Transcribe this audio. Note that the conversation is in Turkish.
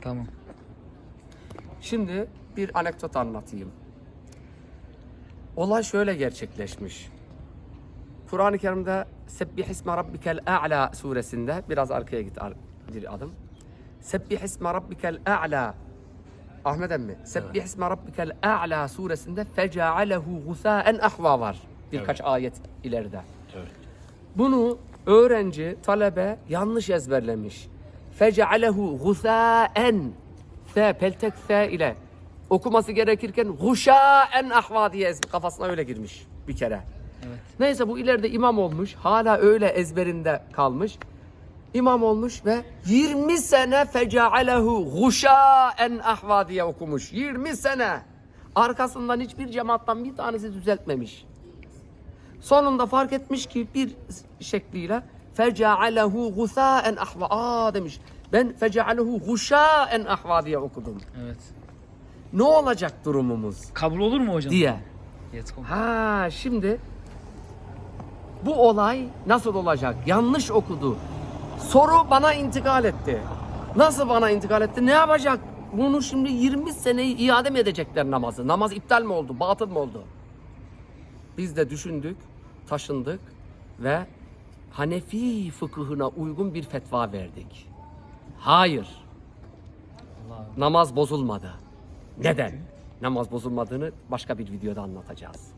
Tamam. Şimdi bir anekdot anlatayım. Olay şöyle gerçekleşmiş. Kur'an-ı Kerim'de Sebbih isme rabbikel a'la suresinde biraz arkaya git bir adım. Sebbih isme rabbikel a'la Ahmet emmi. Sebbih isme rabbikel a'la suresinde fecealehu gusâen ahva var. Birkaç ayet ileride. Evet. Bunu öğrenci, talebe yanlış ezberlemiş. Fecealehu gusâen F, peltek F ile okuması gerekirken guşâen ahva diye kafasına öyle girmiş bir kere. Evet. Neyse bu ileride imam olmuş. Hala öyle ezberinde kalmış. İmam olmuş ve 20 sene fecealehu guşâen ahva diye okumuş. 20 sene. Arkasından hiçbir cemaattan bir tanesi düzeltmemiş. Sonunda fark etmiş ki bir şekliyle fecealehu gusâen ahva. Aa demiş. Ben fecealehu guşâen ahva diye okudum. Evet. Ne olacak durumumuz Kabul olur mu hocam? diye. Yetkom. Ha şimdi bu olay nasıl olacak? Yanlış okudu. Soru bana intikal etti. Nasıl bana intikal etti? Ne yapacak? Bunu şimdi 20 seneyi iade mi edecekler namazı? Namaz iptal mi oldu? Batıl mı oldu? Biz de düşündük, taşındık ve Hanefi fıkıhına uygun bir fetva verdik. Hayır. Namaz bozulmadı. Neden? Namaz bozulmadığını başka bir videoda anlatacağız.